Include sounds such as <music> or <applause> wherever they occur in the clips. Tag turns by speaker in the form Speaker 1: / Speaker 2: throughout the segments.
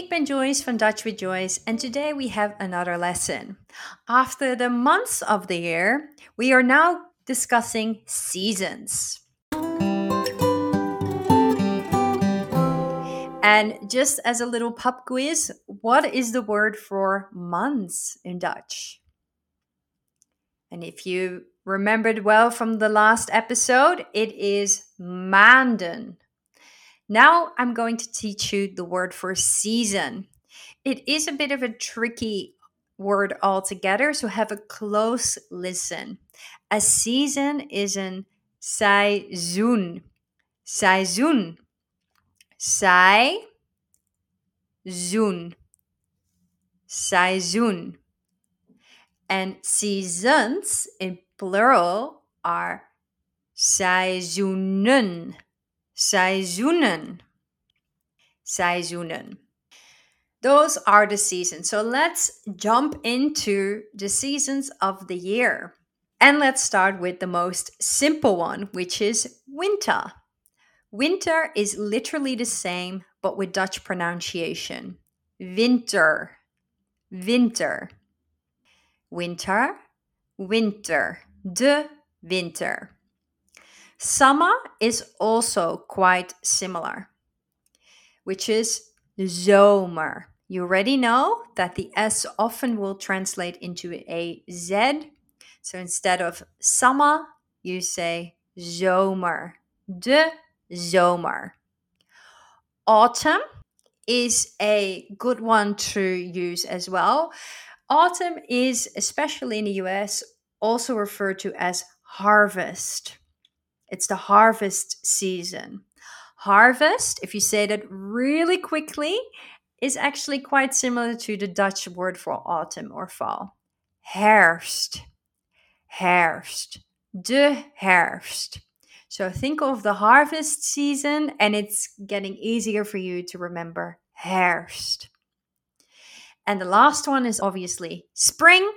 Speaker 1: ik ben Joyce from Dutch with Joyce, and today we have another lesson. After the months of the year, we are now discussing seasons. And just as a little pub quiz, what is the word for months in Dutch? And if you remembered well from the last episode, it is maanden. Now I'm going to teach you the word for season. It is a bit of a tricky word altogether, so have a close listen. A season is an seizoen. Seizoen. Seizoen. Seizoen. And seasons in plural are seizoenen. Seizoenen. Seizoenen. Those are the seasons. So let's jump into the seasons of the year. And let's start with the most simple one, which is winter. Winter is literally the same, but with Dutch pronunciation. Winter. Winter. Winter. Winter. De winter. Summer is also quite similar, which is zomer. You already know that the S often will translate into a Z. So instead of summer, you say zomer. De zomer. Autumn is a good one to use as well. Autumn is, especially in the US, also referred to as harvest. It's the harvest season. Harvest, if you say that really quickly, is actually quite similar to the Dutch word for autumn or fall. Herfst. Herfst. De herfst. So think of the harvest season and it's getting easier for you to remember herfst. And the last one is obviously spring.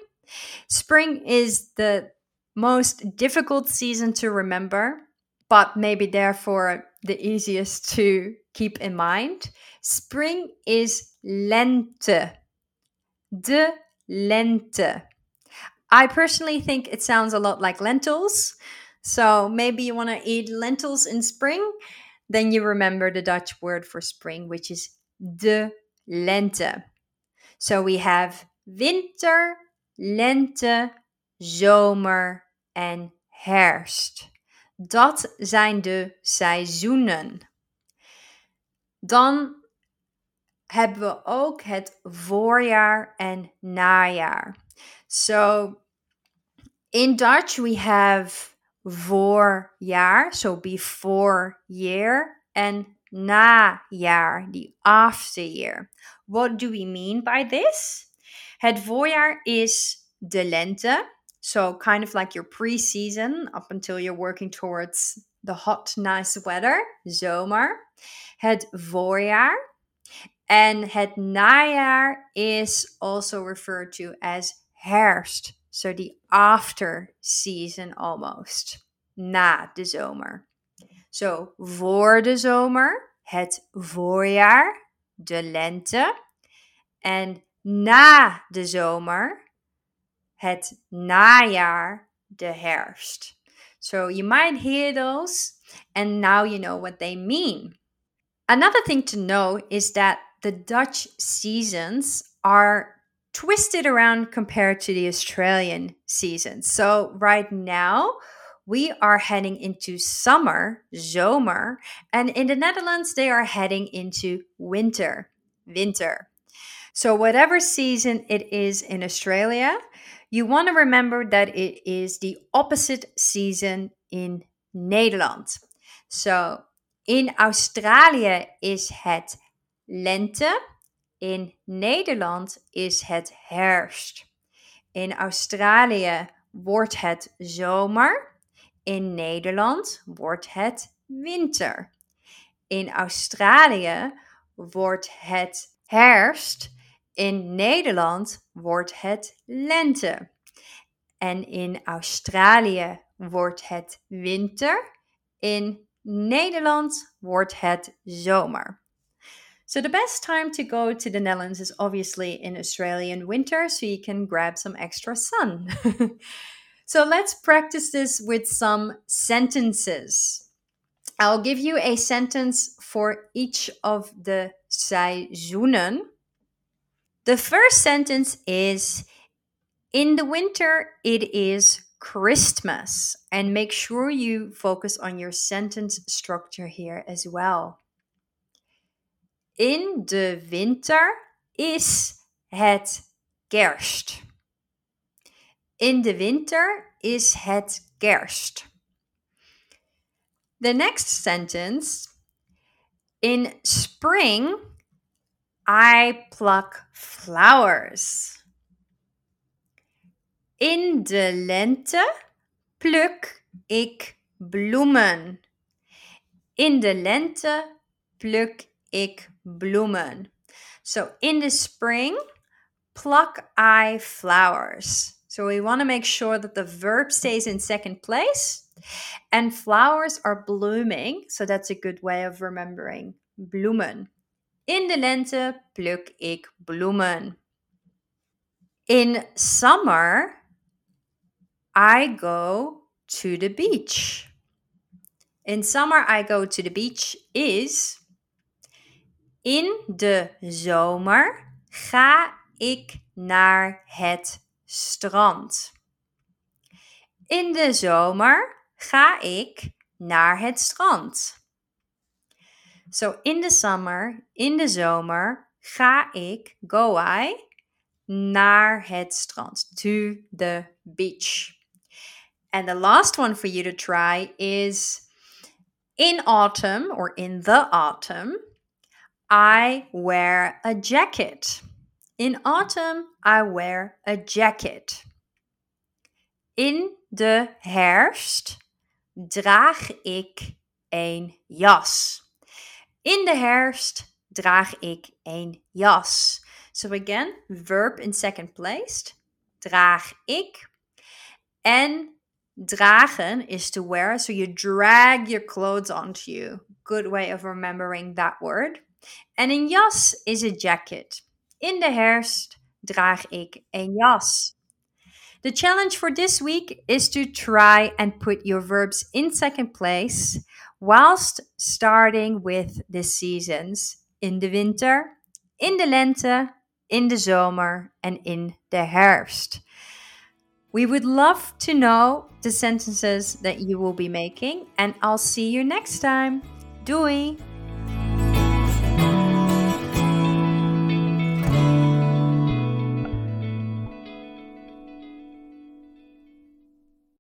Speaker 1: Spring is the most difficult season to remember, but maybe therefore the easiest to keep in mind. Spring is lente. De lente. I personally think it sounds a lot like lentils. So maybe you want to eat lentils in spring. Then you remember the Dutch word for spring, which is de lente. So we have winter, lente, zomer en herfst. Dat zijn de seizoenen. Dan hebben we ook het voorjaar en najaar. So in Dutch we have voorjaar, so before year, and najaar, the after year. What do we mean by this? Het voorjaar is de lente, so, kind of like your pre season up until you're working towards the hot, nice weather, zomer. Het voorjaar. And het najaar is also referred to as herfst. So, the after season almost. Na de zomer. So, voor de zomer, het voorjaar, de lente. En na de zomer, het najaar, de herfst. So you might hear those, and now you know what they mean. Another thing to know is that the Dutch seasons are twisted around compared to the Australian seasons. So right now, we are heading into summer, zomer, and in the Netherlands, they are heading into winter, winter. So, whatever season it is in Australia, you want to remember that it is the opposite season in Nederland. So in Australië is het lente, in Nederland is het herfst. In Australië wordt het zomer, in Nederland wordt het winter. In Australië wordt het herfst in Nederland wordt het lente. En in Australië wordt het winter. In Nederland wordt het zomer. So, the best time to go to the Netherlands is obviously in Australian winter, so you can grab some extra sun. <laughs> so, let's practice this with some sentences. I'll give you a sentence for each of the seizoenen. The first sentence is In the winter, it is Christmas. And make sure you focus on your sentence structure here as well. In de winter is het kerst. In de winter is het kerst. The next sentence In spring, I pluck flowers. In de lente pluk ik bloemen. In de lente pluk ik bloemen. So in the spring, pluck I flowers. So we want to make sure that the verb stays in second place and flowers are blooming. So that's a good way of remembering bloemen. In de lente pluk ik bloemen. In summer, I go to the beach. In summer, I go to the beach is in de zomer ga ik naar het strand. In de zomer ga ik naar het strand. So in the summer, in de zomer, ga ik, go I, naar het strand, to the beach. And the last one for you to try is in autumn or in the autumn, I wear a jacket. In autumn, I wear a jacket. In de herfst draag ik een jas. In de herfst draag ik een jas. So again, verb in second place. Draag ik. En dragen is to wear. So you drag your clothes onto you. Good way of remembering that word. En een jas is a jacket. In de herfst draag ik een jas. The challenge for this week is to try and put your verbs in second place whilst starting with the seasons in the winter, in the lente, in the zomer, and in the herfst. We would love to know the sentences that you will be making, and I'll see you next time. Doei!